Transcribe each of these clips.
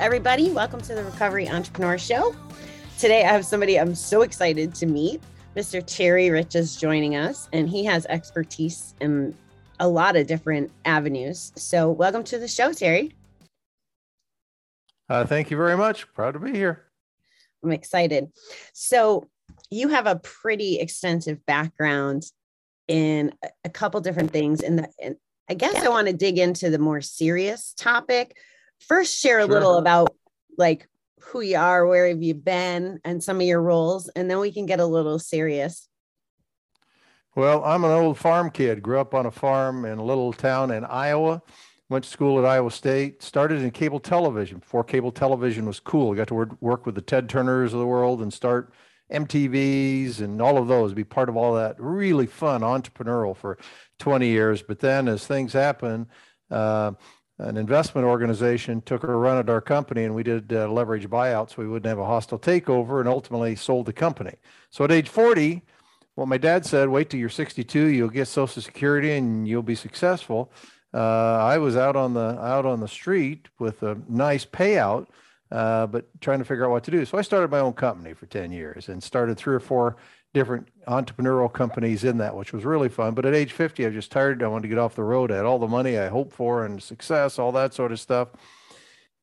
Hello, everybody. Welcome to the Recovery Entrepreneur Show. Today, I have somebody I'm so excited to meet. Mr. Terry Rich is joining us, and he has expertise in a lot of different avenues. So, welcome to the show, Terry. Uh, thank you very much. Proud to be here. I'm excited. So, you have a pretty extensive background in a couple different things. And, and I guess I want to dig into the more serious topic first share a sure. little about like who you are, where have you been, and some of your roles, and then we can get a little serious. Well, I'm an old farm kid. Grew up on a farm in a little town in Iowa. Went to school at Iowa State. Started in cable television before cable television was cool. Got to work, work with the Ted Turners of the world and start MTVs and all of those. Be part of all that. Really fun, entrepreneurial for 20 years. But then, as things happen, uh, an investment organization took a run at our company and we did uh, leverage buyouts so we wouldn't have a hostile takeover and ultimately sold the company. So at age 40, what my dad said, wait till you're 62, you'll get social security and you'll be successful. Uh, I was out on the out on the street with a nice payout, uh, but trying to figure out what to do. So I started my own company for 10 years and started three or four different entrepreneurial companies in that, which was really fun. But at age 50, I was just tired. I wanted to get off the road. I had all the money I hoped for and success, all that sort of stuff.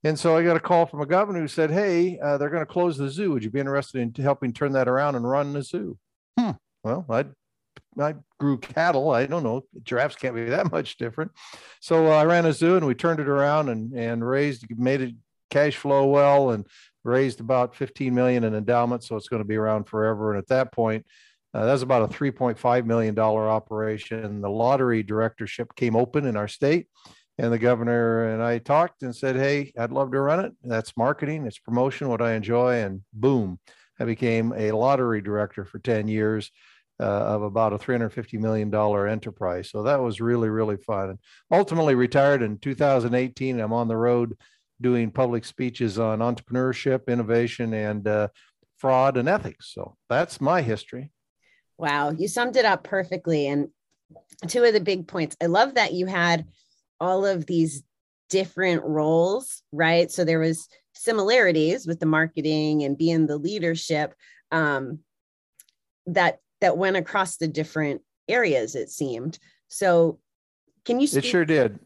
And so I got a call from a governor who said, Hey, uh, they're going to close the zoo. Would you be interested in helping turn that around and run the zoo? Hmm. Well, I I grew cattle. I don't know. Giraffes can't be that much different. So uh, I ran a zoo and we turned it around and, and raised, made it cash flow well and raised about 15 million in endowment, so it's going to be around forever. And at that point, uh, that was about a 3.5 million dollar operation. The lottery directorship came open in our state, and the governor and I talked and said, "Hey, I'd love to run it. That's marketing, it's promotion, what I enjoy." And boom, I became a lottery director for 10 years. Uh, of about a $350 million enterprise. So that was really, really fun. And ultimately retired in 2018. I'm on the road doing public speeches on entrepreneurship, innovation, and uh, fraud and ethics. So that's my history. Wow, you summed it up perfectly. And two of the big points. I love that you had all of these different roles, right? So there was similarities with the marketing and being the leadership um, that that went across the different areas. It seemed so. Can you? Speak- it sure did.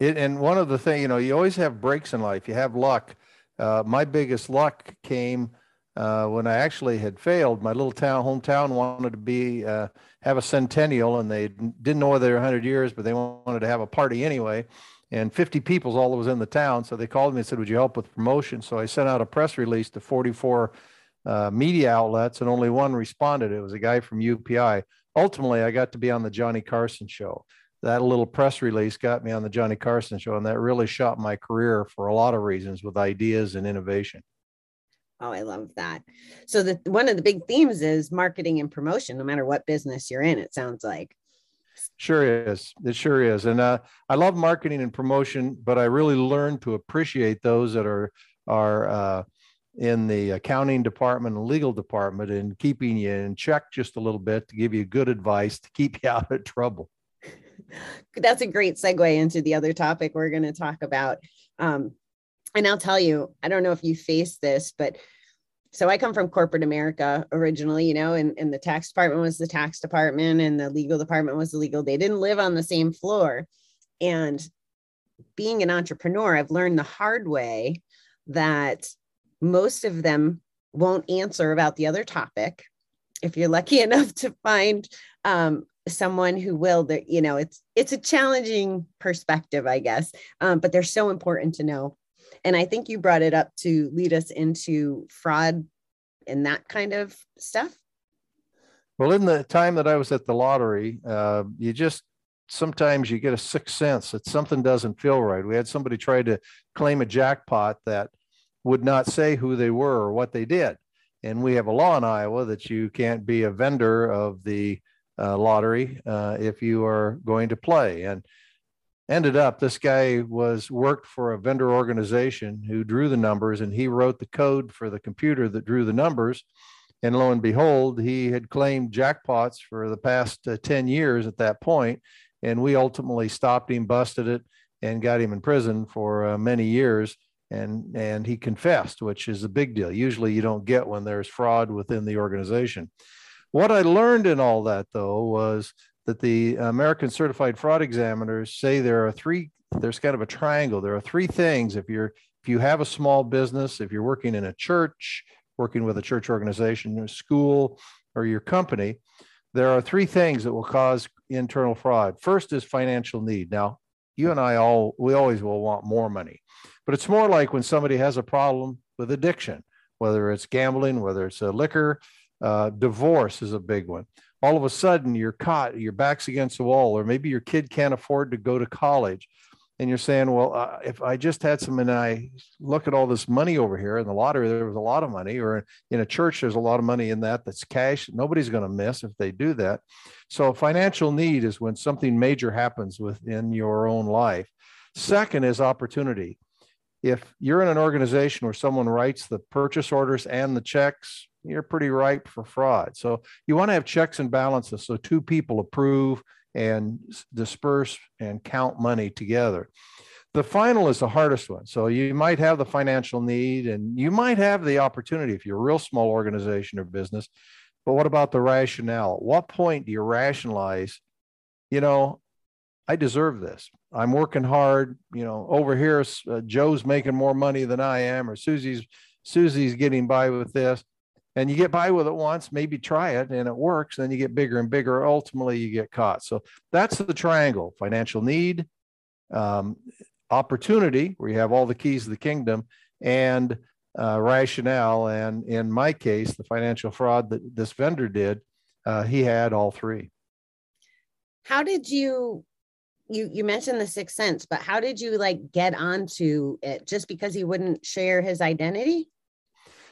It, and one of the things, you know, you always have breaks in life. You have luck. Uh, my biggest luck came uh, when I actually had failed. My little town, hometown, wanted to be uh, have a centennial, and they didn't know whether they were 100 years, but they wanted to have a party anyway. And 50 people's all that was in the town, so they called me and said, "Would you help with promotion?" So I sent out a press release to 44 uh, media outlets, and only one responded. It was a guy from UPI. Ultimately, I got to be on the Johnny Carson show that little press release got me on the Johnny Carson show, and that really shot my career for a lot of reasons with ideas and innovation. Oh, I love that. So the one of the big themes is marketing and promotion, no matter what business you're in. It sounds like. Sure is. It sure is, and uh, I love marketing and promotion, but I really learned to appreciate those that are are uh, in the accounting department and legal department and keeping you in check just a little bit to give you good advice to keep you out of trouble. That's a great segue into the other topic we're going to talk about. Um, and I'll tell you, I don't know if you face this, but so I come from corporate America originally, you know, and, and the tax department was the tax department and the legal department was the legal. They didn't live on the same floor. And being an entrepreneur, I've learned the hard way that most of them won't answer about the other topic. If you're lucky enough to find um, someone who will that you know it's it's a challenging perspective i guess um, but they're so important to know. And i think you brought it up to lead us into fraud and that kind of stuff. Well in the time that i was at the lottery uh, you just sometimes you get a sixth sense that something doesn't feel right. We had somebody try to claim a jackpot that would not say who they were or what they did. And we have a law in iowa that you can't be a vendor of the uh, lottery uh, if you are going to play. And ended up, this guy was worked for a vendor organization who drew the numbers, and he wrote the code for the computer that drew the numbers. And lo and behold, he had claimed jackpots for the past uh, 10 years at that point, And we ultimately stopped him, busted it, and got him in prison for uh, many years and and he confessed, which is a big deal. Usually, you don't get when there's fraud within the organization. What I learned in all that, though, was that the American Certified Fraud Examiners say there are three. There's kind of a triangle. There are three things if you're if you have a small business, if you're working in a church, working with a church organization, a school, or your company, there are three things that will cause internal fraud. First is financial need. Now, you and I all we always will want more money. But it's more like when somebody has a problem with addiction, whether it's gambling, whether it's a liquor, uh, divorce is a big one. All of a sudden, you're caught, your back's against the wall, or maybe your kid can't afford to go to college. And you're saying, well, uh, if I just had some and I look at all this money over here in the lottery, there was a lot of money, or in a church, there's a lot of money in that that's cash. Nobody's going to miss if they do that. So, financial need is when something major happens within your own life. Second is opportunity if you're in an organization where someone writes the purchase orders and the checks, you're pretty ripe for fraud. So you want to have checks and balances so two people approve and disperse and count money together. The final is the hardest one. So you might have the financial need and you might have the opportunity if you're a real small organization or business. But what about the rationale? At what point do you rationalize, you know, I deserve this. I'm working hard. You know, over here, uh, Joe's making more money than I am, or Susie's Susie's getting by with this. And you get by with it once, maybe try it, and it works. Then you get bigger and bigger. Ultimately, you get caught. So that's the triangle: financial need, um, opportunity, where you have all the keys of the kingdom, and uh, rationale. And in my case, the financial fraud that this vendor did, uh, he had all three. How did you you you mentioned the sixth sense, but how did you like get onto it? Just because he wouldn't share his identity?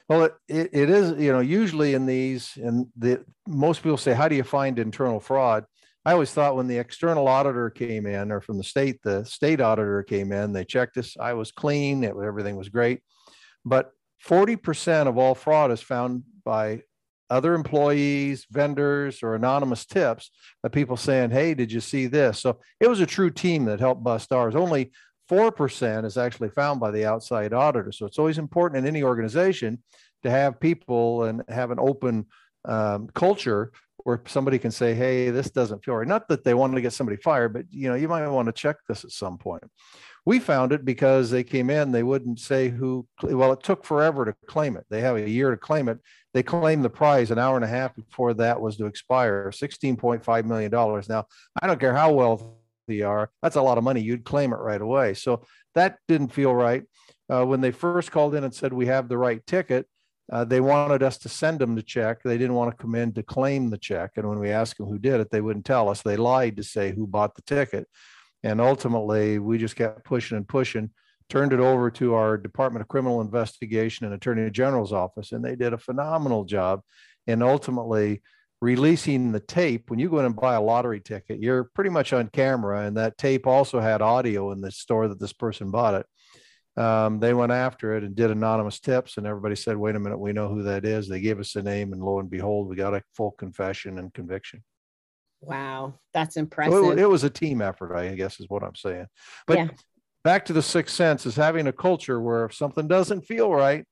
Well, it, it, it is, you know, usually in these, and the most people say, how do you find internal fraud? I always thought when the external auditor came in, or from the state, the state auditor came in, they checked us. I was clean, it, everything was great. But 40% of all fraud is found by other employees, vendors, or anonymous tips of people saying, Hey, did you see this? So it was a true team that helped bust ours. Only 4% is actually found by the outside auditor. So it's always important in any organization to have people and have an open um, culture where somebody can say, Hey, this doesn't feel right. Not that they want to get somebody fired, but you know, you might want to check this at some point. We found it because they came in, they wouldn't say who, well, it took forever to claim it. They have a year to claim it. They claimed the prize an hour and a half before that was to expire, $16.5 million. Now, I don't care how wealthy are, that's a lot of money. You'd claim it right away. So that didn't feel right. Uh, when they first called in and said, we have the right ticket, uh, they wanted us to send them the check. They didn't want to come in to claim the check. And when we asked them who did it, they wouldn't tell us. They lied to say who bought the ticket. And ultimately, we just kept pushing and pushing, turned it over to our Department of Criminal Investigation and Attorney General's office, and they did a phenomenal job. And ultimately, releasing the tape when you go in and buy a lottery ticket you're pretty much on camera and that tape also had audio in the store that this person bought it um, they went after it and did anonymous tips and everybody said wait a minute we know who that is they gave us the name and lo and behold we got a full confession and conviction Wow, that's impressive. it, it was a team effort, I guess, is what I'm saying. But yeah. back to the sixth sense is having a culture where if something doesn't feel right,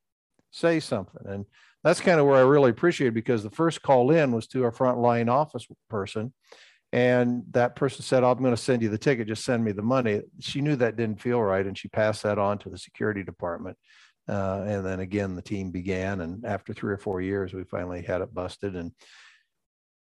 say something. And that's kind of where I really appreciate because the first call in was to our frontline office person. And that person said, I'm going to send you the ticket, just send me the money. She knew that didn't feel right. And she passed that on to the security department. Uh, and then again, the team began. And after three or four years, we finally had it busted. And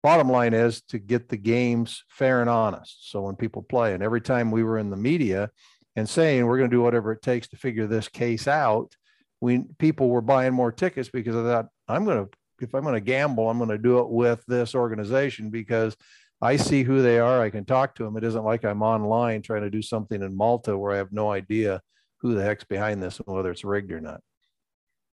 bottom line is to get the games fair and honest. So when people play, and every time we were in the media and saying we're going to do whatever it takes to figure this case out, we people were buying more tickets because of that. I'm going to if I'm going to gamble, I'm going to do it with this organization because I see who they are. I can talk to them. It isn't like I'm online trying to do something in Malta where I have no idea who the heck's behind this and whether it's rigged or not.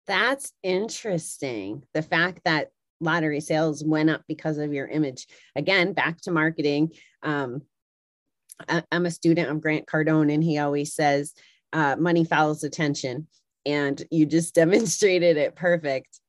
That's interesting. The fact that lottery sales went up because of your image. Again, back to marketing. Um, I, am a student of Grant Cardone, and he always says, uh, money follows attention. And you just demonstrated it perfect.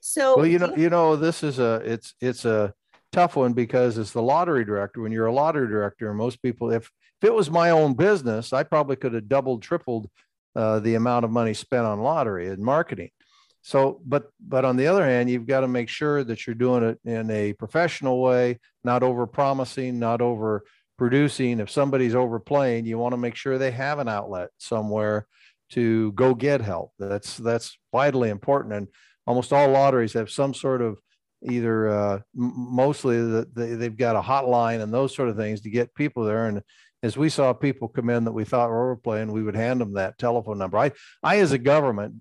So, well, you know, you know, this is a, it's, it's a tough one because it's the lottery director. When you're a lottery director, most people, if, if it was my own business, I probably could have doubled, tripled uh, the amount of money spent on lottery and marketing. So, but but on the other hand, you've got to make sure that you're doing it in a professional way, not over promising, not over producing. If somebody's overplaying, you want to make sure they have an outlet somewhere to go get help. That's that's vitally important. And almost all lotteries have some sort of either uh, mostly that they, they've got a hotline and those sort of things to get people there. And as we saw people come in that we thought were overplaying, we would hand them that telephone number. I, I as a government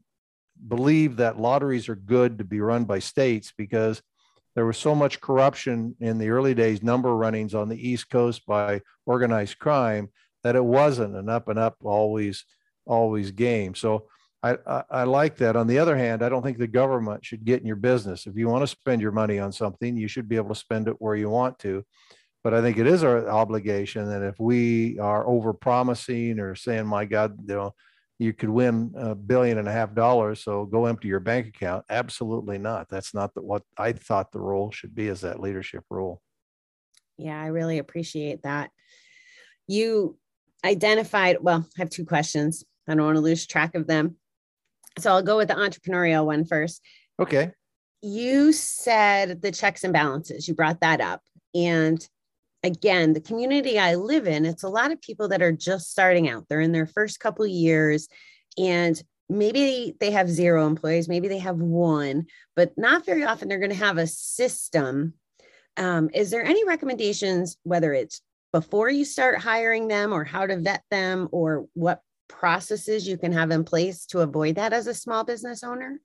believe that lotteries are good to be run by states because there was so much corruption in the early days, number runnings on the East Coast by organized crime that it wasn't an up and up always, always game. So I, I, I like that. On the other hand, I don't think the government should get in your business. If you want to spend your money on something, you should be able to spend it where you want to. But I think it is our obligation that if we are over promising or saying, my God, you know, you could win a billion and a half dollars. So go empty your bank account. Absolutely not. That's not the, what I thought the role should be as that leadership role. Yeah, I really appreciate that. You identified, well, I have two questions. I don't want to lose track of them. So I'll go with the entrepreneurial one first. Okay. You said the checks and balances, you brought that up. And again, the community I live in, it's a lot of people that are just starting out. They're in their first couple years and maybe they have zero employees, maybe they have one, but not very often they're going to have a system. Um, is there any recommendations, whether it's before you start hiring them or how to vet them or what processes you can have in place to avoid that as a small business owner?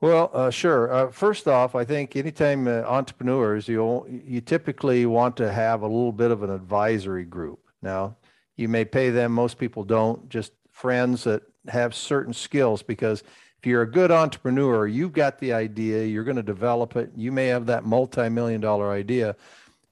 Well, uh, sure. Uh, first off, I think anytime uh, entrepreneurs, you you typically want to have a little bit of an advisory group. Now, you may pay them. Most people don't. Just friends that have certain skills. Because if you're a good entrepreneur, you've got the idea. You're going to develop it. You may have that multi-million dollar idea,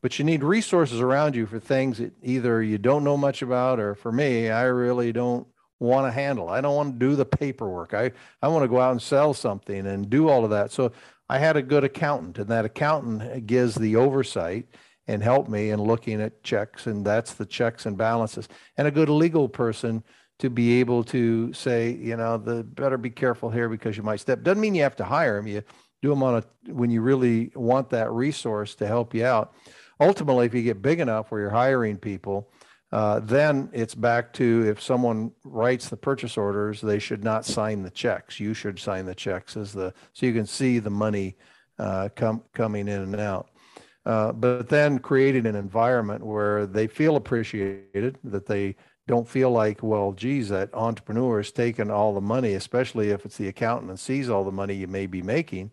but you need resources around you for things that either you don't know much about, or for me, I really don't want to handle. I don't want to do the paperwork. I, I want to go out and sell something and do all of that. So I had a good accountant, and that accountant gives the oversight and help me in looking at checks, and that's the checks and balances. And a good legal person to be able to say, you know, the better be careful here because you might step. Doesn't mean you have to hire them. You do them on a when you really want that resource to help you out. Ultimately, if you get big enough where you're hiring people, uh, then it's back to if someone writes the purchase orders, they should not sign the checks. You should sign the checks as the so you can see the money uh, come coming in and out. Uh, but then creating an environment where they feel appreciated, that they don't feel like, well, geez, that entrepreneur is taking all the money, especially if it's the accountant and sees all the money you may be making.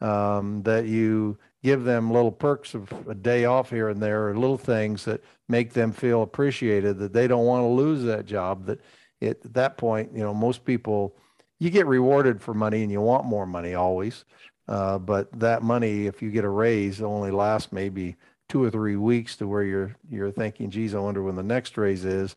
Um, that you give them little perks of a day off here and there, or little things that make them feel appreciated, that they don't want to lose that job. That at that point, you know, most people, you get rewarded for money and you want more money always. Uh, but that money, if you get a raise, only lasts maybe two or three weeks to where you're you're thinking, geez, I wonder when the next raise is,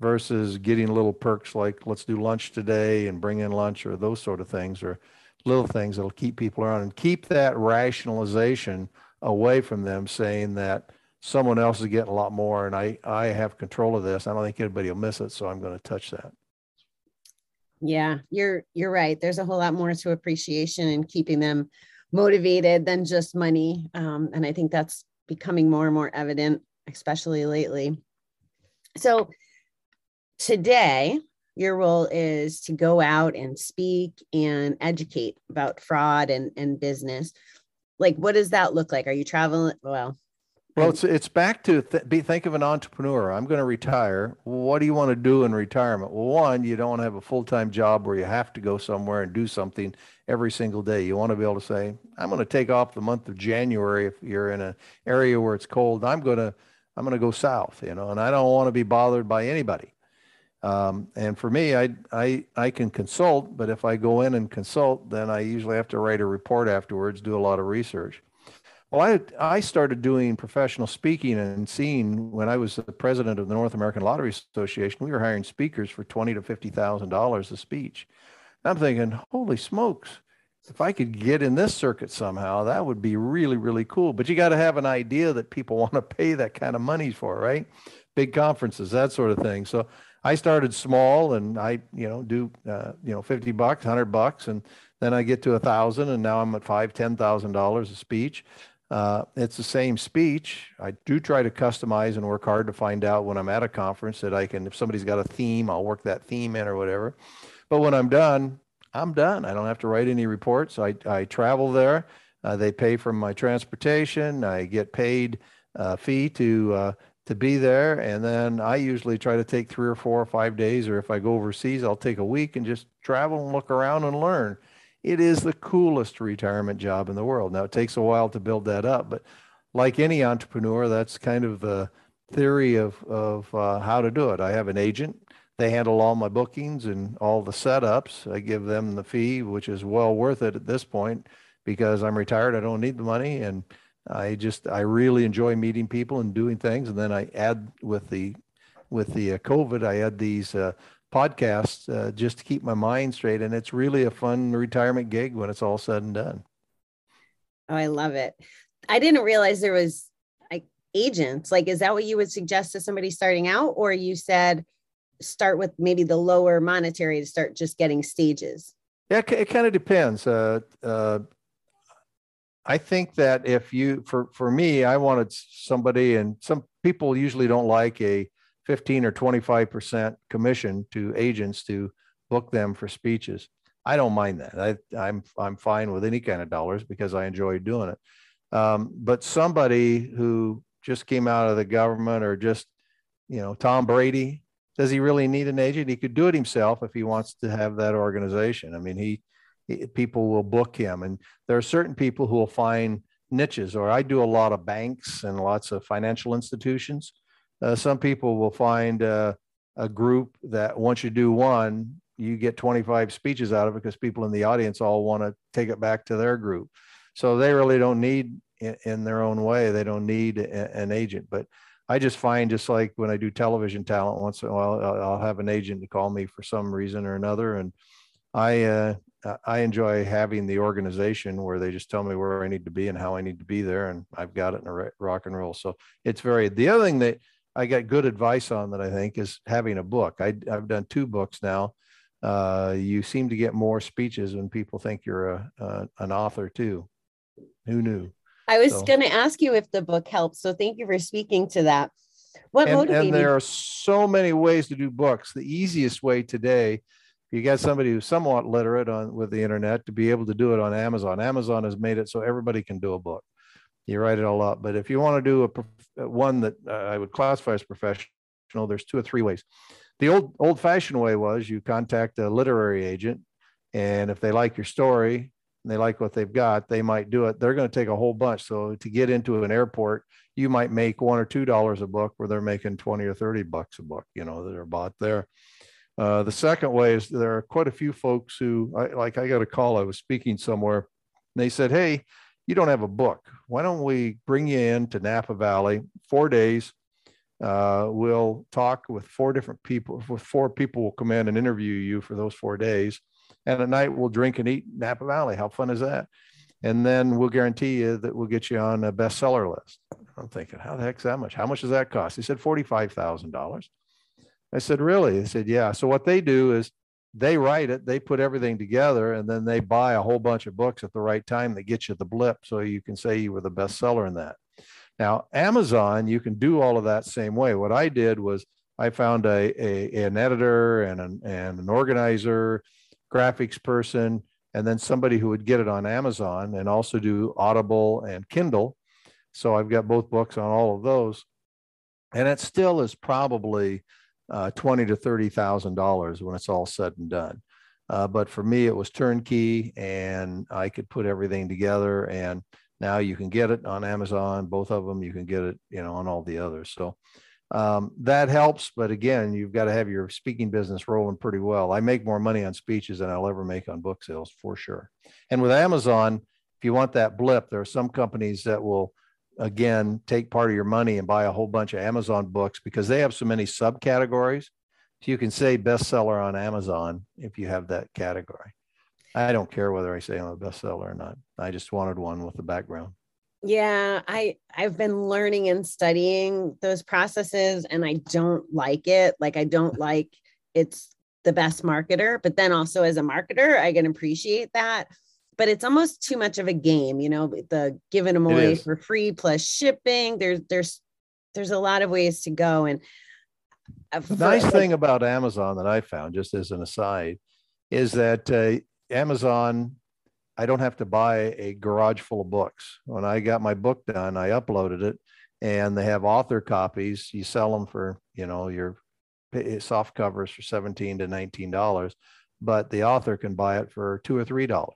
versus getting little perks like let's do lunch today and bring in lunch or those sort of things or little things that'll keep people around and keep that rationalization away from them saying that someone else is getting a lot more and I, I have control of this. I don't think anybody will miss it. So I'm going to touch that. Yeah, you're, you're right. There's a whole lot more to appreciation and keeping them motivated than just money. Um, and I think that's becoming more and more evident, especially lately. So today your role is to go out and speak and educate about fraud and, and business. Like what does that look like? Are you traveling well well it's it's back to th- be think of an entrepreneur. I'm going to retire. What do you want to do in retirement? Well one you don't want to have a full-time job where you have to go somewhere and do something every single day. You want to be able to say i'm going to take off the month of january if you're in an area where it's cold. I'm going to i'm going to go south you know? And i don't want to be bothered by anybody um, and for me, I, I, I can consult, but if I go in and consult, then I usually have to write a report afterwards, do a lot of research. Well, I, I started doing professional speaking and seeing when I was the president of the North American Lottery Association, we were hiring speakers for twenty to fifty thousand dollars a speech. And I'm thinking, holy smokes, if I could get in this circuit somehow, that would be really, really cool. But you got to have an idea that people want to pay that kind of money for, right? Big conferences, that sort of thing. So I started small and I, you know, do, uh, you know, 50 bucks, 100 bucks, and then I get to a thousand and now I'm at five, $10,000 a speech. Uh, it's the same speech. I do try to customize and work hard to find out when I'm at a conference that I can, if somebody's got a theme, I'll work that theme in or whatever. But when I'm done, I'm done. I don't have to write any reports. I, I travel there. Uh, they pay for my transportation. I get paid a uh, fee to uh, to be there, and then I usually try to take three or four or five days, or if I go overseas, I'll take a week and just travel and look around and learn it is the coolest retirement job in the world. Now, it takes a while to build that up, but like any entrepreneur, that's kind of the theory of, of uh, how to do it. I have an agent. They handle all my bookings and all the setups. I give them the fee, which is well worth it at this point because I'm retired. I don't need the money. And I just, I really enjoy meeting people and doing things. And then I add with the, with the uh, COVID, I add these uh, podcasts uh, just to keep my mind straight. And it's really a fun retirement gig when it's all said and done. Oh, I love it. I didn't realize there was like agents. Like, is that what you would suggest to somebody starting out? Or you said start with maybe the lower monetary to start just getting stages? Yeah, it kind of depends. Uh, uh, I think that if you, for for me, I wanted somebody, and some people usually don't like a 15 or 25% commission to agents to book them for speeches. I don't mind that. I, I'm I'm fine with any kind of dollars because I enjoy doing it. Um, but somebody who just came out of the government or just, you know, Tom Brady, does he really need an agent? He could do it himself if he wants to have that organization. I mean, he people will book him, and there are certain people who will find niches. Or I do a lot of banks and lots of financial institutions uh, some people will find uh, a group that once you do one, you get 25 speeches out of it because people in the audience all want to take it back to their group. So they really don't need in, in their own way, they don't need a, an agent. But I just find just like when I do television talent once in a while, I'll, I'll have an agent to call me for some reason or another. And I, uh, I enjoy having the organization where they just tell me where I need to be and how I need to be there. And I've got it in a rock and roll. So it's very, the other thing that I got good advice on that I think is having a book. I, have done two books now. Uh, you seem to get more speeches when people think you're a, a an author too. Who knew? I was so, going to ask you if the book helps. So thank you for speaking to that. What and, motivated? And there are so many ways to do books. The easiest way today, you got somebody who's somewhat literate on with the internet to be able to do it on Amazon. Amazon has made it so everybody can do a book you write it all up. But if you want to do a one that uh, I would classify as professional, there's two or three ways. The old old fashioned way was you contact a literary agent, and if they like your story and they like what they've got, they might do it. They're going to take a whole bunch. So to get into an airport, you might make one or two dollars a book, where they're making twenty or thirty bucks a book. You know that are bought there. Uh, the second way is there are quite a few folks who, I, like, I got a call. I was speaking somewhere, and they said, "Hey, you don't have a book. Why don't we bring you in to Napa Valley four days? Uh, we'll talk with four different people. With four people will come in and interview you for those four days, and at night we'll drink and eat Napa Valley. How fun is that? And then we'll guarantee you that we'll get you on a bestseller list. I'm thinking, how the heck's that much? How much does that cost? He said forty-five thousand dollars. I said, really? He said, yeah. So what they do is they write it, they put everything together, and then they buy a whole bunch of books at the right time that get you the blip so you can say you were the best seller in that. Now, Amazon, you can do all of that same way. What I did was I found a, a an editor and an, and an organizer, graphics person, and then somebody who would get it on Amazon and also do Audible and Kindle. So I've got both books on all of those. And it still is probably uh, twenty to thirty thousand dollars when it's all said and done. Uh, but for me, it was turnkey, and I could put everything together. And now you can get it on Amazon, both of them. You can get it, you know, on all the others. So um, that helps. But again, you've got to have your speaking business rolling pretty well. I make more money on speeches than I'll ever make on book sales for sure. And with Amazon, if you want that blip, there are some companies that will again take part of your money and buy a whole bunch of Amazon books because they have so many subcategories. So you can say bestseller on Amazon if you have that category. I don't care whether I say I'm a bestseller or not. I just wanted one with the background. Yeah, I I've been learning and studying those processes and I don't like it. Like I don't like it's the best marketer, but then also as a marketer, I can appreciate that. But it's almost too much of a game, you know, the giving them away for free plus shipping. There's there's there's a lot of ways to go. And uh, the nice like, thing about Amazon that I found, just as an aside, is that uh, Amazon, I don't have to buy a garage full of books. When I got my book done, I uploaded it and they have author copies. You sell them for, you know, your soft covers for 17 to $19, but the author can buy it for two or $3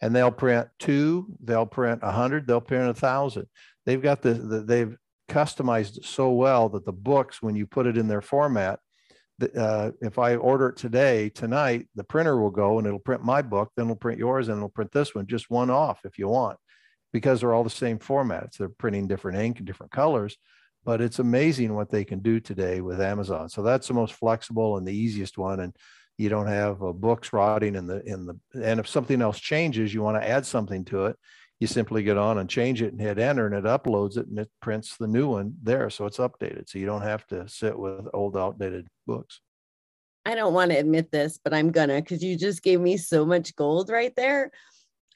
and they'll print two, they'll print a hundred, they'll print a thousand. They've got the, the, they've customized it so well that the books, when you put it in their format, uh, if I order it today, tonight, the printer will go and it'll print my book, then it'll print yours and it'll print this one, just one off if you want, because they're all the same formats. They're printing different ink and different colors, but it's amazing what they can do today with Amazon. So that's the most flexible and the easiest one. And you don't have uh, books rotting in the, in the, and if something else changes, you want to add something to it. You simply get on and change it and hit enter and it uploads it and it prints the new one there. So it's updated. So you don't have to sit with old outdated books. I don't want to admit this, but I'm gonna because you just gave me so much gold right there.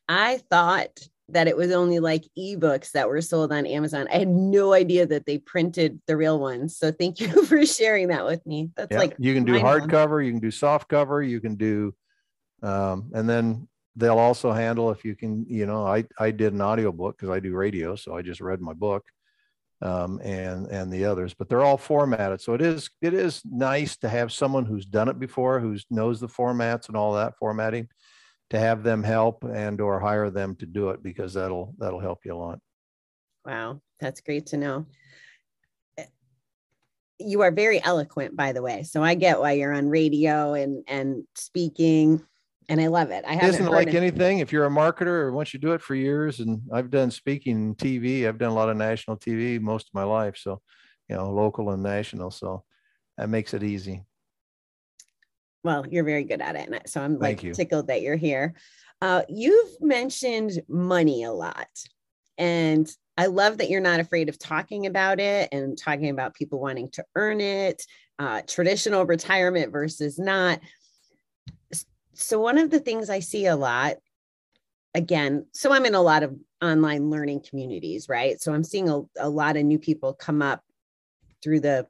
I thought that it was only like ebooks that were sold on Amazon. I had no idea that they printed the real ones. So thank you for sharing that with me. That's yeah, like you can do hardcover, you can do soft cover, you can do um, and then they'll also handle if you can, you know, I I did an audio book because I do radio, so I just read my book um, and and the others, but they're all formatted. So it is it is nice to have someone who's done it before, who knows the formats and all that formatting, to have them help and or hire them to do it because that'll that'll help you a lot. Wow, that's great to know. Eh, you are very eloquent, by the way. So I get why you're on radio and and speaking and I love it. I haven't isn't like anything. If you're a marketer or once you do it for years, and I've done speaking TV, I've done a lot of national TV most of my life. So, you know, local and national. So that makes it easy. Well, you're very good at it. And so I'm like tickled that you're here. Uh, you've mentioned money a lot. And I love that you're not afraid of talking about it and talking about people wanting to earn it, uh, traditional retirement versus not so one of the things I see a lot, again, so I'm in a lot of online learning communities, right? So I'm seeing a, a lot of new people come up through the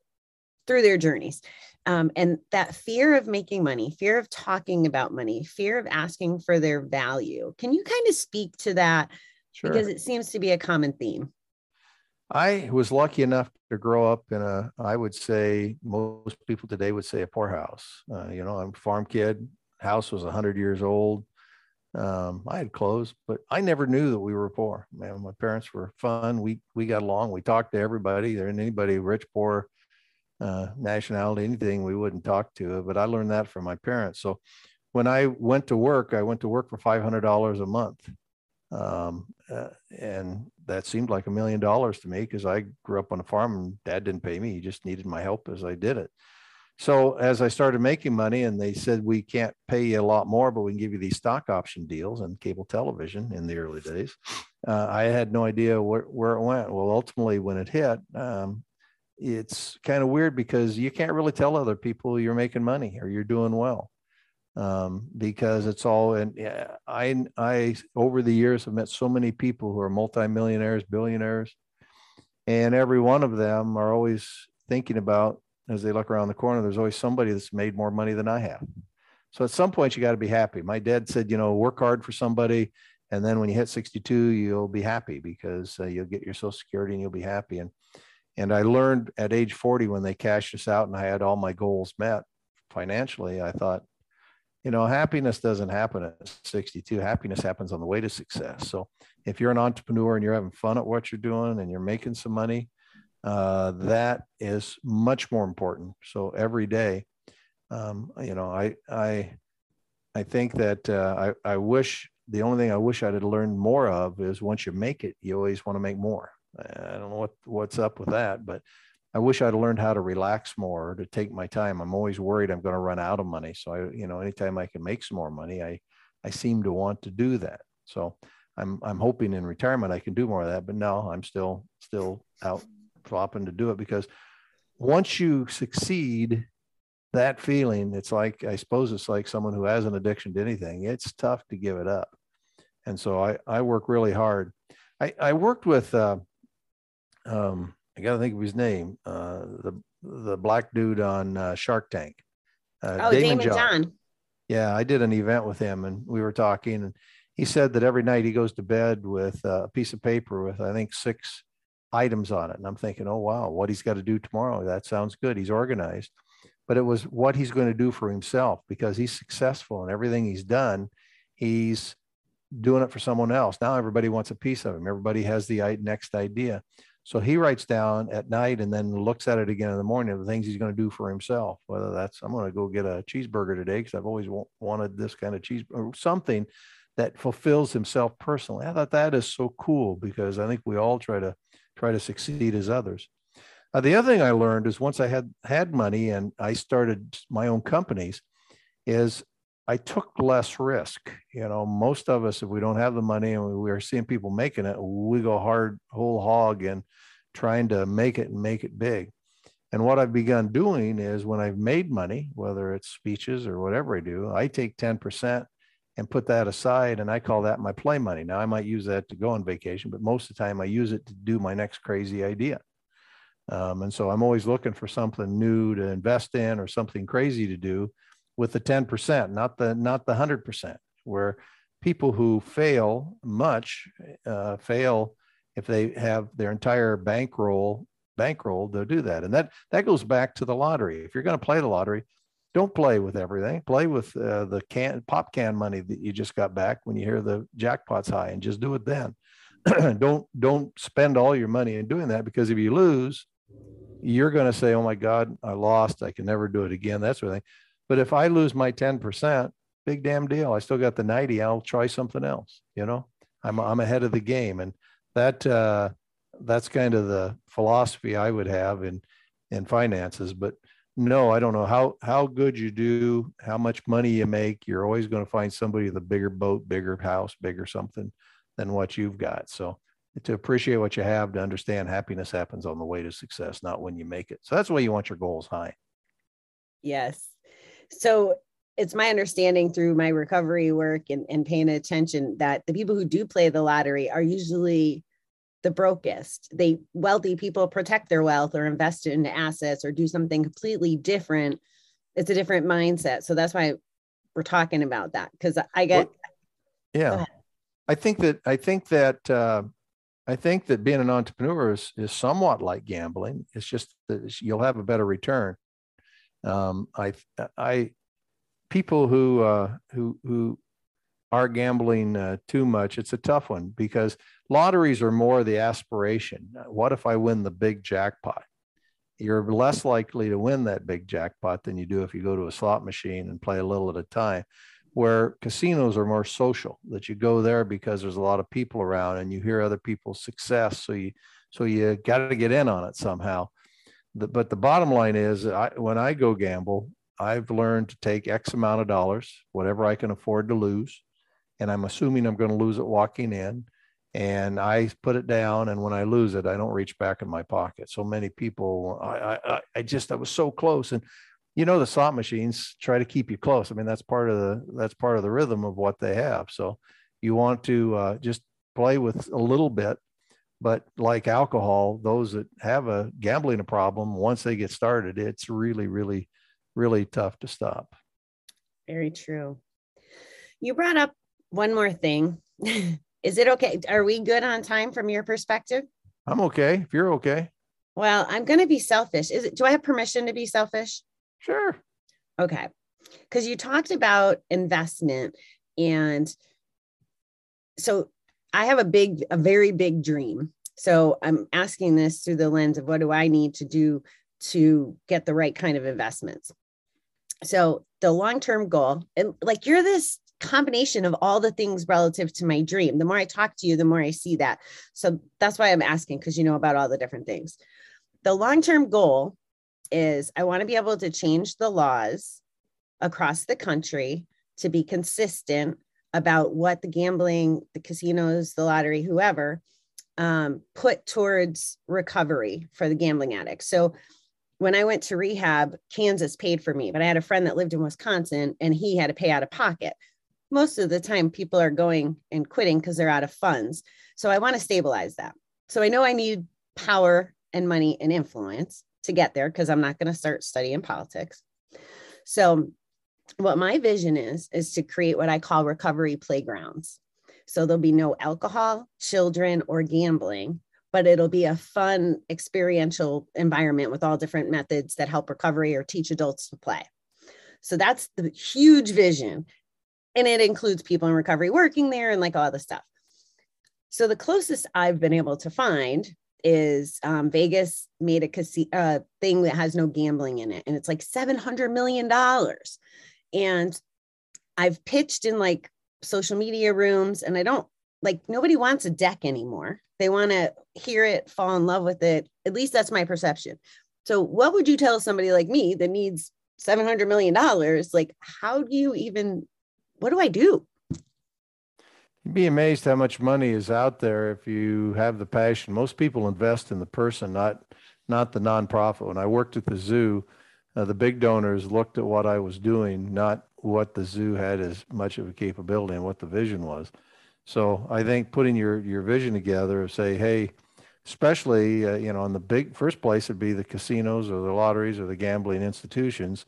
through their journeys. Um, and that fear of making money, fear of talking about money, fear of asking for their value. Can you kind of speak to that? Sure. Because it seems to be a common theme. I was lucky enough to grow up in a, I would say most people today would say a poorhouse. Uh, you know, I'm a farm kid, house was 100 years old. Um, I had clothes, but I never knew that we were poor. Man, my parents were fun. We we got along. We talked to everybody. There and anybody rich, poor, uh, nationality, anything we wouldn't talk to. But I learned that from my parents. So when I went to work, I went to work for five hundred dollars a month, um, uh, and that seemed like a million dollars to me because I grew up on a farm and Dad didn't pay me. He just needed my help as I did it. So as I started making money and they said, we can't pay you a lot more, but we can give you these stock option deals and cable television in the early days. Uh, I had no idea where, where it went. Well, ultimately when it hit, um, it's kind of weird because you can't really tell other people you're making money or you're doing well um, because it's all and I I over the years have met so many people who are multimillionaires, billionaires, and every one of them are always thinking about as they look around the corner, there's always somebody that's made more money than I have. So at some point, you got to be happy. My dad said, you know, work hard for somebody. And then when you hit 62, you'll be happy because uh, you'll get your social security and you'll be happy. And, and I learned at age 40 when they cashed us out and I had all my goals met financially, I thought, you know, happiness doesn't happen at 62. Happiness happens on the way to success. So if you're an entrepreneur and you're having fun at what you're doing and you're making some money, uh, that is much more important. So every day, um, you know, I I I think that uh, I I wish the only thing I wish I'd learned more of is once you make it, you always want to make more. I don't know what what's up with that, but I wish I'd learned how to relax more, to take my time. I'm always worried I'm going to run out of money. So I, you know, anytime I can make some more money, I I seem to want to do that. So I'm I'm hoping in retirement I can do more of that, but no, I'm still still out flopping to do it because once you succeed, that feeling, it's like I suppose it's like someone who has an addiction to anything. It's tough to give it up, and so I I work really hard. I I worked with uh, um I got to think of his name uh, the the black dude on uh, Shark Tank. Uh, oh, Daymond, Daymond John. John. Yeah, I did an event with him, and we were talking, and he said that every night he goes to bed with a piece of paper with I think six items on it. And I'm thinking, oh wow, what he's got to do tomorrow. That sounds good. He's organized. But it was what he's going to do for himself because he's successful in everything he's done. He's doing it for someone else. Now everybody wants a piece of him. Everybody has the next idea. So he writes down at night and then looks at it again in the morning the things he's going to do for himself. Whether that's I'm going to go get a cheeseburger today because I've always wanted this kind of cheese or something that fulfills himself personally. I thought that is so cool because I think we all try to try to succeed as others. Uh, the other thing I learned is once I had had money and I started my own companies, is I took less risk. You know, most of us, if we don't have the money and we are seeing people making it, we go hard whole hog and trying to make it and make it big. And what I've begun doing is when I've made money, whether it's speeches or whatever I do, I take 10% and put that aside and I call that my play money. Now I might use that to go on vacation, but most of the time I use it to do my next crazy idea. Um, and so I'm always looking for something new to invest in or something crazy to do with the 10%, not the not the 100%, where people who fail much uh, fail if they have their entire bankroll bankroll they'll do that and that that goes back to the lottery if you're going to play the lottery don't play with everything. Play with uh, the can pop can money that you just got back when you hear the jackpot's high, and just do it then. don't don't spend all your money in doing that because if you lose, you're going to say, "Oh my God, I lost. I can never do it again." That sort of thing. But if I lose my ten percent, big damn deal. I still got the ninety. I'll try something else. You know, I'm I'm ahead of the game, and that uh, that's kind of the philosophy I would have in in finances. But no, I don't know how how good you do, how much money you make. You're always going to find somebody with a bigger boat, bigger house, bigger something than what you've got. So to appreciate what you have, to understand happiness happens on the way to success, not when you make it. So that's why you want your goals high. Yes. So it's my understanding through my recovery work and, and paying attention that the people who do play the lottery are usually the brokest. They wealthy people protect their wealth or invest it into assets or do something completely different. It's a different mindset. So that's why we're talking about that because I get. Well, yeah, I think that I think that uh, I think that being an entrepreneur is, is somewhat like gambling. It's just that you'll have a better return. Um, I I people who uh, who who are gambling uh, too much, it's a tough one because lotteries are more the aspiration. What if I win the big jackpot? You're less likely to win that big jackpot than you do if you go to a slot machine and play a little at a time. Where casinos are more social, that you go there because there's a lot of people around and you hear other people's success, so you so you got to get in on it somehow. The, but the bottom line is, I, when I go gamble, I've learned to take X amount of dollars, whatever I can afford to lose, and I'm assuming I'm going to lose it walking in. And I put it down, and when I lose it, I don't reach back in my pocket. So many people, I, I, I just, I was so close, and you know, the slot machines try to keep you close. I mean, that's part of the that's part of the rhythm of what they have. So you want to uh, just play with a little bit, but like alcohol, those that have a gambling a problem, once they get started, it's really, really, really tough to stop. Very true. You brought up one more thing. Is it okay? Are we good on time from your perspective? I'm okay. If you're okay. Well, I'm going to be selfish. Is it, do I have permission to be selfish? Sure. Okay. Because you talked about investment. And so I have a big, a very big dream. So I'm asking this through the lens of what do I need to do to get the right kind of investments? So the long term goal, and like you're this combination of all the things relative to my dream. The more I talk to you, the more I see that. So that's why I'm asking because you know about all the different things. The long term goal is I want to be able to change the laws across the country to be consistent about what the gambling, the casinos, the lottery, whoever um, put towards recovery for the gambling addict. So when I went to rehab, Kansas paid for me, but I had a friend that lived in Wisconsin and he had to pay out of pocket. Most of the time, people are going and quitting because they're out of funds. So I want to stabilize that. So I know I need power and money and influence to get there because I'm not going to start studying politics. So what my vision is is to create what I call recovery playgrounds. So there'll be no alcohol, children, or gambling, but it'll be a fun experiential environment with all different methods that help recovery or teach adults to play. So that's the huge vision. And it includes people in recovery working there and like all the stuff. So the closest I've been able to find is um, Vegas made a casino uh, thing that has no gambling in it, and it's like seven hundred million dollars. And I've pitched in like social media rooms, and I don't like nobody wants a deck anymore. They want to hear it, fall in love with it. At least that's my perception. So, what would you tell somebody like me that needs seven hundred million dollars? Like, how do you even? What do I do? You'd be amazed how much money is out there if you have the passion. Most people invest in the person, not not the nonprofit. When I worked at the zoo, uh, the big donors looked at what I was doing, not what the zoo had as much of a capability and what the vision was. So I think putting your your vision together of say, hey, especially uh, you know, in the big first place would be the casinos or the lotteries or the gambling institutions.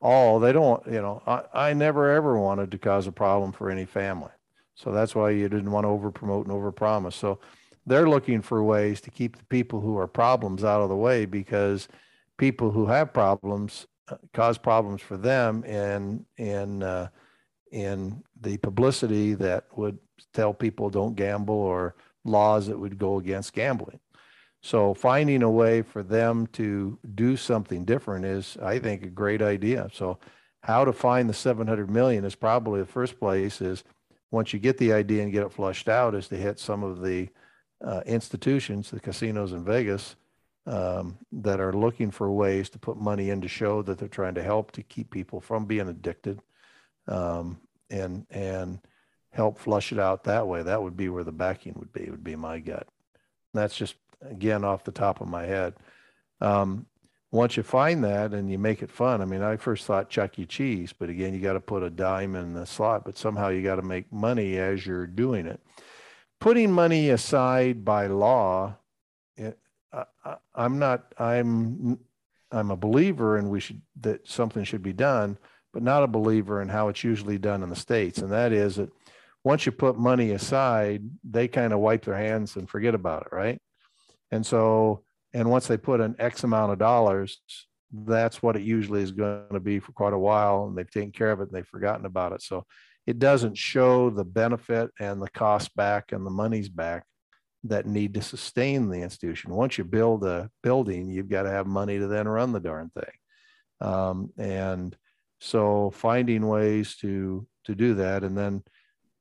All they don't, you know, I, I never ever wanted to cause a problem for any family. So that's why you didn't want to over promote and over promise. So they're looking for ways to keep the people who are problems out of the way because people who have problems uh, cause problems for them in in uh, in the publicity that would tell people don't gamble or laws that would go against gambling. So finding a way for them to do something different is, I think, a great idea. So how to find the 700 million is probably the first place is once you get the idea and get it flushed out, is to hit some of the uh, institutions, the casinos in Vegas, um, that are looking for ways to put money in to show that they're trying to help to keep people from being addicted, um, and and help flush it out that way. That would be where the backing would be. Would be my gut. And that's just again off the top of my head. Um, once you find that and you make it fun, I mean, I first thought Chuck E. Cheese, but again, you got to put a dime in the slot, but somehow you got to make money as you're doing it. Putting money aside by law, eh, it, I, I'm not, I'm, I'm a believer and we should, that something should be done, but not a believer in how it's usually done in the States. And that is that once you put money aside, they kind of wipe their hands and forget about it, right? And so and once they put an X amount of dollars, that's what it usually is going to be for quite a while. And they've taken care of it and they've forgotten about it. So it doesn't show the benefit and the cost back and the money's back that need to sustain the institution. Once you build a building, you've got to have money to then run the darn thing. Um, and so finding ways to to do that and then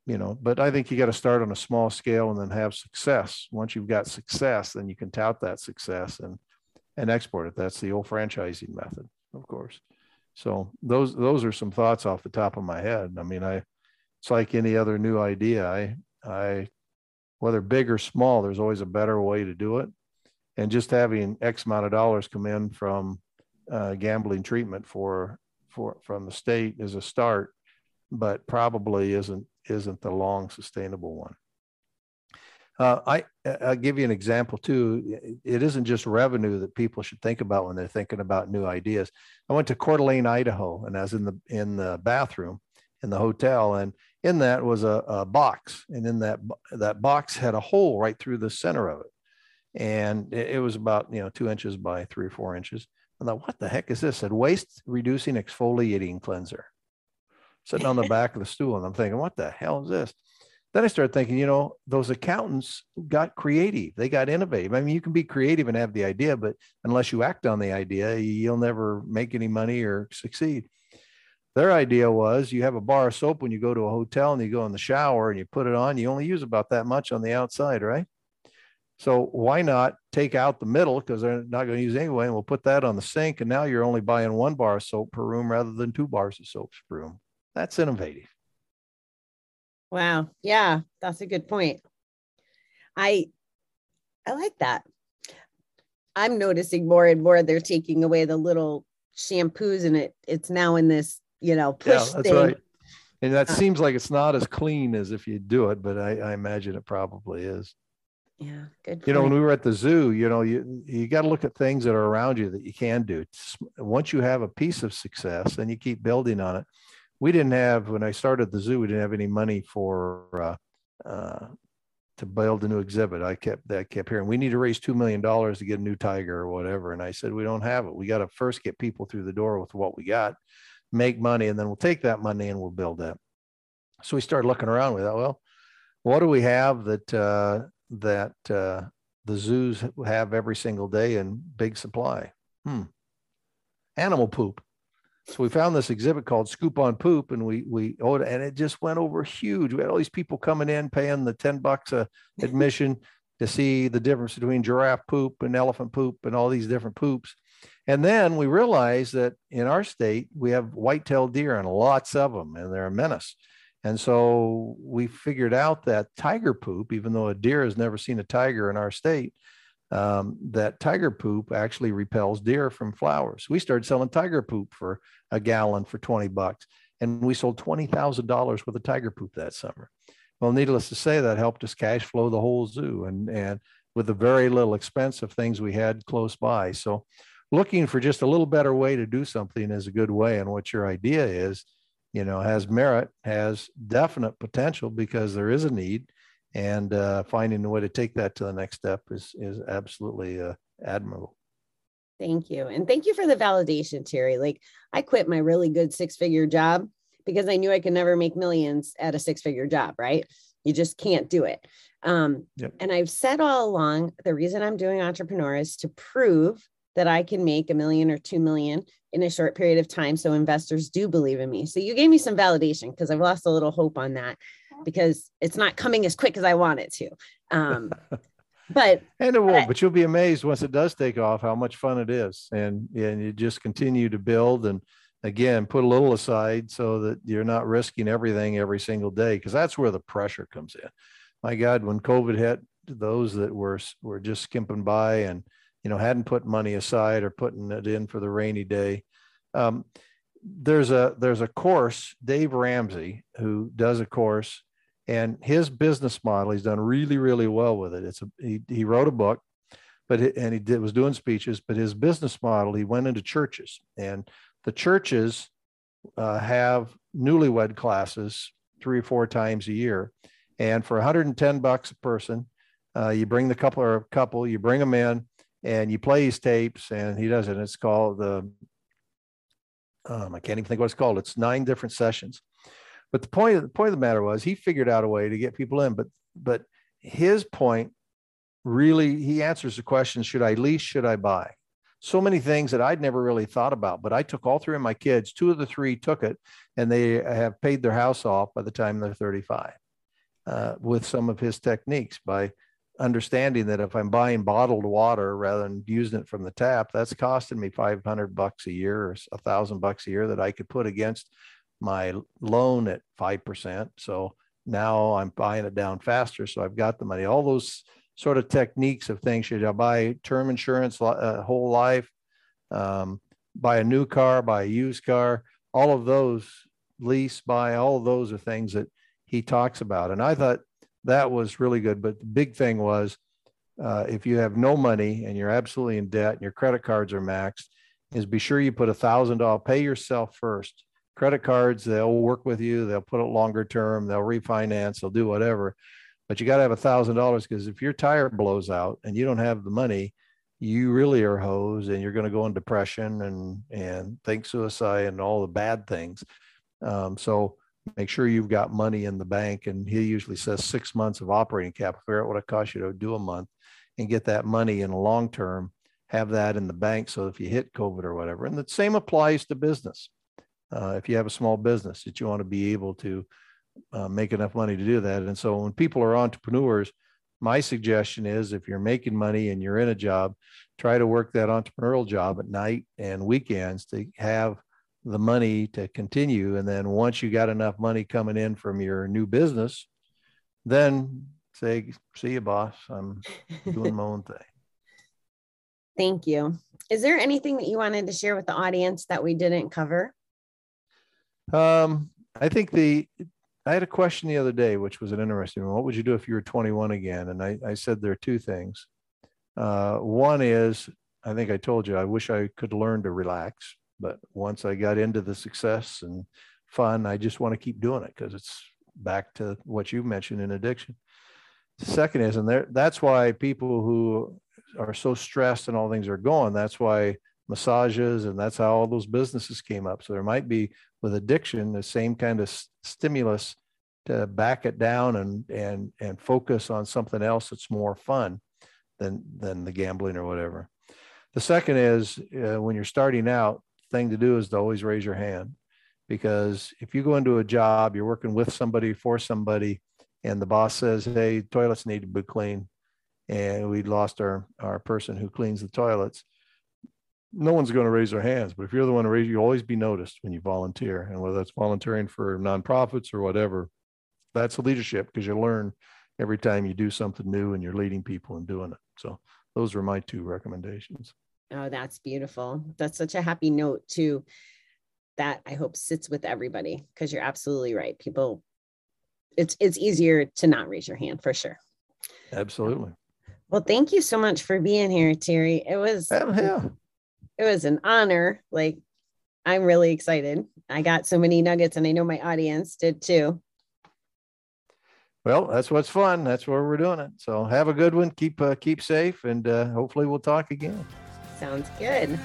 you know but i think you got to start on a small scale and then have success. Once you've got success then you can tout that success and and export it. That's the old franchising method of course. So those those are some thoughts off the top of my head. I mean i it's like any other new idea. I i whether big or small there's always a better way to do it. And just having x amount of dollars come in from uh, gambling treatment for for from the state is a start but probably isn't isn't the long sustainable one. Uh, I, I'll give you an example too. It isn't just revenue that people should think about when they're thinking about new ideas. I went to Coeur d'Alene, Idaho, and I was in the in the bathroom in the hotel, and in that was a, a box, and in that that box had a hole right through the center of it, and it, was about you know two inches by three or four inches. I thought, what the heck is this? It said waste reducing exfoliating cleanser sitting on the back of the stool. And I'm thinking, what the hell is this? Then I started thinking, you know, those accountants got creative. They got innovative. I mean, you can be creative and have the idea, but unless you act on the idea, you'll never make any money or succeed. Their idea was you have a bar of soap when you go to a hotel and you go in the shower and you put it on, you only use about that much on the outside, right? So why not take out the middle because they're not going to use anyway, and we'll put that on the sink. And now you're only buying one bar of soap per room rather than two bars of soap per room. That's innovative. Wow. Yeah, that's a good point. I I like that. I'm noticing more and more they're taking away the little shampoos and it it's now in this, you know, push yeah, that's thing. Right. And that uh, seems like it's not as clean as if you do it, but I, I imagine it probably is. Yeah, good. You know, when we were at the zoo, you know, you you got to look at things that are around you that you can do. Once you have a piece of success, then you keep building on it. We didn't have when I started the zoo, we didn't have any money for uh, uh, to build a new exhibit. I kept that kept hearing we need to raise two million dollars to get a new tiger or whatever, and I said we don't have it. We got to first get people through the door with what we got, make money, and then we'll take that money and we'll build that. So we started looking around. We thought, well, what do we have that uh, that uh, the zoos have every single day in big supply. Hmm. Animal poop. So we found this exhibit called Scoop on Poop, and we we oh, and it just went over huge. We had all these people coming in, paying the ten bucks a admission to see the difference between giraffe poop and elephant poop and all these different poops. And then we realized that in our state we have white-tailed deer and lots of them, and they're a menace. And so we figured out that tiger poop, even though a deer has never seen a tiger in our state, um, that tiger poop actually repels deer from flowers. We started selling tiger poop for a gallon for 20 bucks, and we sold $20,000 worth of tiger poop that summer. Well, needless to say, that helped us cash flow the whole zoo and, and with the very little expense of things we had close by. So looking for just a little better way to do something is a good way. And what your idea is, you know has merit has definite potential because there is a need and uh, finding a way to take that to the next step is is absolutely uh, admirable thank you and thank you for the validation terry like i quit my really good six figure job because i knew i could never make millions at a six figure job right you just can't do it um, yep. and i've said all along the reason i'm doing entrepreneur is to prove that I can make a million or 2 million in a short period of time. So investors do believe in me. So you gave me some validation because I've lost a little hope on that because it's not coming as quick as I want it to. Um, but and it won't, but you'll be amazed once it does take off how much fun it is. And and you just continue to build and again put a little aside so that you're not risking everything every single day because that's where the pressure comes in. My God, when COVID hit, those that were were just skimping by and you know hadn't put money aside or putting it in for the rainy day um, there's a there's a course dave ramsey who does a course and his business model he's done really really well with it it's a he, he wrote a book but it, and he did was doing speeches but his business model he went into churches and the churches uh, have newlywed classes three or four times a year and for 110 bucks a person uh, you bring the couple or a couple you bring them in and you play his tapes and he does it. It's called the, um, I can't even think what it's called. It's nine different sessions. But the point, the point of the matter was he figured out a way to get people in, but, but his point really, he answers the question, should I lease, should I buy? So many things that I'd never really thought about, but I took all three of my kids, two of the three took it and they have paid their house off by the time they're 35 uh, with some of his techniques by understanding that if I'm buying bottled water rather than using it from the tap, that's costing me 500 bucks a year or a thousand bucks a year that I could put against my loan at 5%. So now I'm buying it down faster. So I've got the money, all those sort of techniques of things. Should I buy term insurance, uh, whole life, um, buy a new car, buy a used car, all of those lease, buy, all of those are things that he talks about. And I thought that was really good. But the big thing was uh, if you have no money and you're absolutely in debt and your credit cards are maxed, is be sure you put a thousand dollars, pay yourself first. Credit cards, they'll work with you, they'll put it longer term, they'll refinance, they'll do whatever. But you got to have a thousand dollars because if your tire blows out and you don't have the money, you really are hosed and you're going to go in depression and and think suicide and all the bad things. Um, so make sure you've got money in the bank. And he usually says six months of operating capital. Figure out what it costs you to do a month and get that money in the long term, have that in the bank. So if you hit COVID or whatever, and the same applies to business. Uh, if you have a small business that you want to be able to uh, make enough money to do that. And so when people are entrepreneurs, my suggestion is if you're making money and you're in a job, try to work that entrepreneurial job at night and weekends to have the money to continue. And then once you got enough money coming in from your new business, then say, see you, boss. I'm doing my own thing. Thank you. Is there anything that you wanted to share with the audience that we didn't cover? Um, I think the I had a question the other day, which was an interesting one. What would you do if you were 21 again? And I, I said there are two things. Uh, one is, I think I told you, I wish I could learn to relax. But once I got into the success and fun, I just want to keep doing it because it's back to what you mentioned in addiction. Second is, and there, that's why people who are so stressed and all things are going, that's why massages and that's how all those businesses came up. So there might be with addiction the same kind of stimulus to back it down and and and focus on something else that's more fun than than the gambling or whatever. The second is uh, when you're starting out, thing to do is to always raise your hand because if you go into a job, you're working with somebody for somebody, and the boss says, "Hey, toilets need to be clean," and we lost our our person who cleans the toilets no one's going to raise their hands, but if you're the one to raise, you always be noticed when you volunteer. And whether that's volunteering for nonprofits or whatever, that's leadership because you learn every time you do something new and you're leading people and doing it. So those are my two recommendations. Oh, that's beautiful. That's such a happy note too. That I hope sits with everybody because you're absolutely right. People, it's it's easier to not raise your hand for sure. Absolutely. Well, thank you so much for being here, Terry. It was yeah, yeah it was an honor. Like, I'm really excited. I got so many nuggets, and I know my audience did too. Well, that's what's fun. That's where we're doing it. So have a good one. Keep uh, keep safe, and uh, hopefully we'll talk again. Sounds good.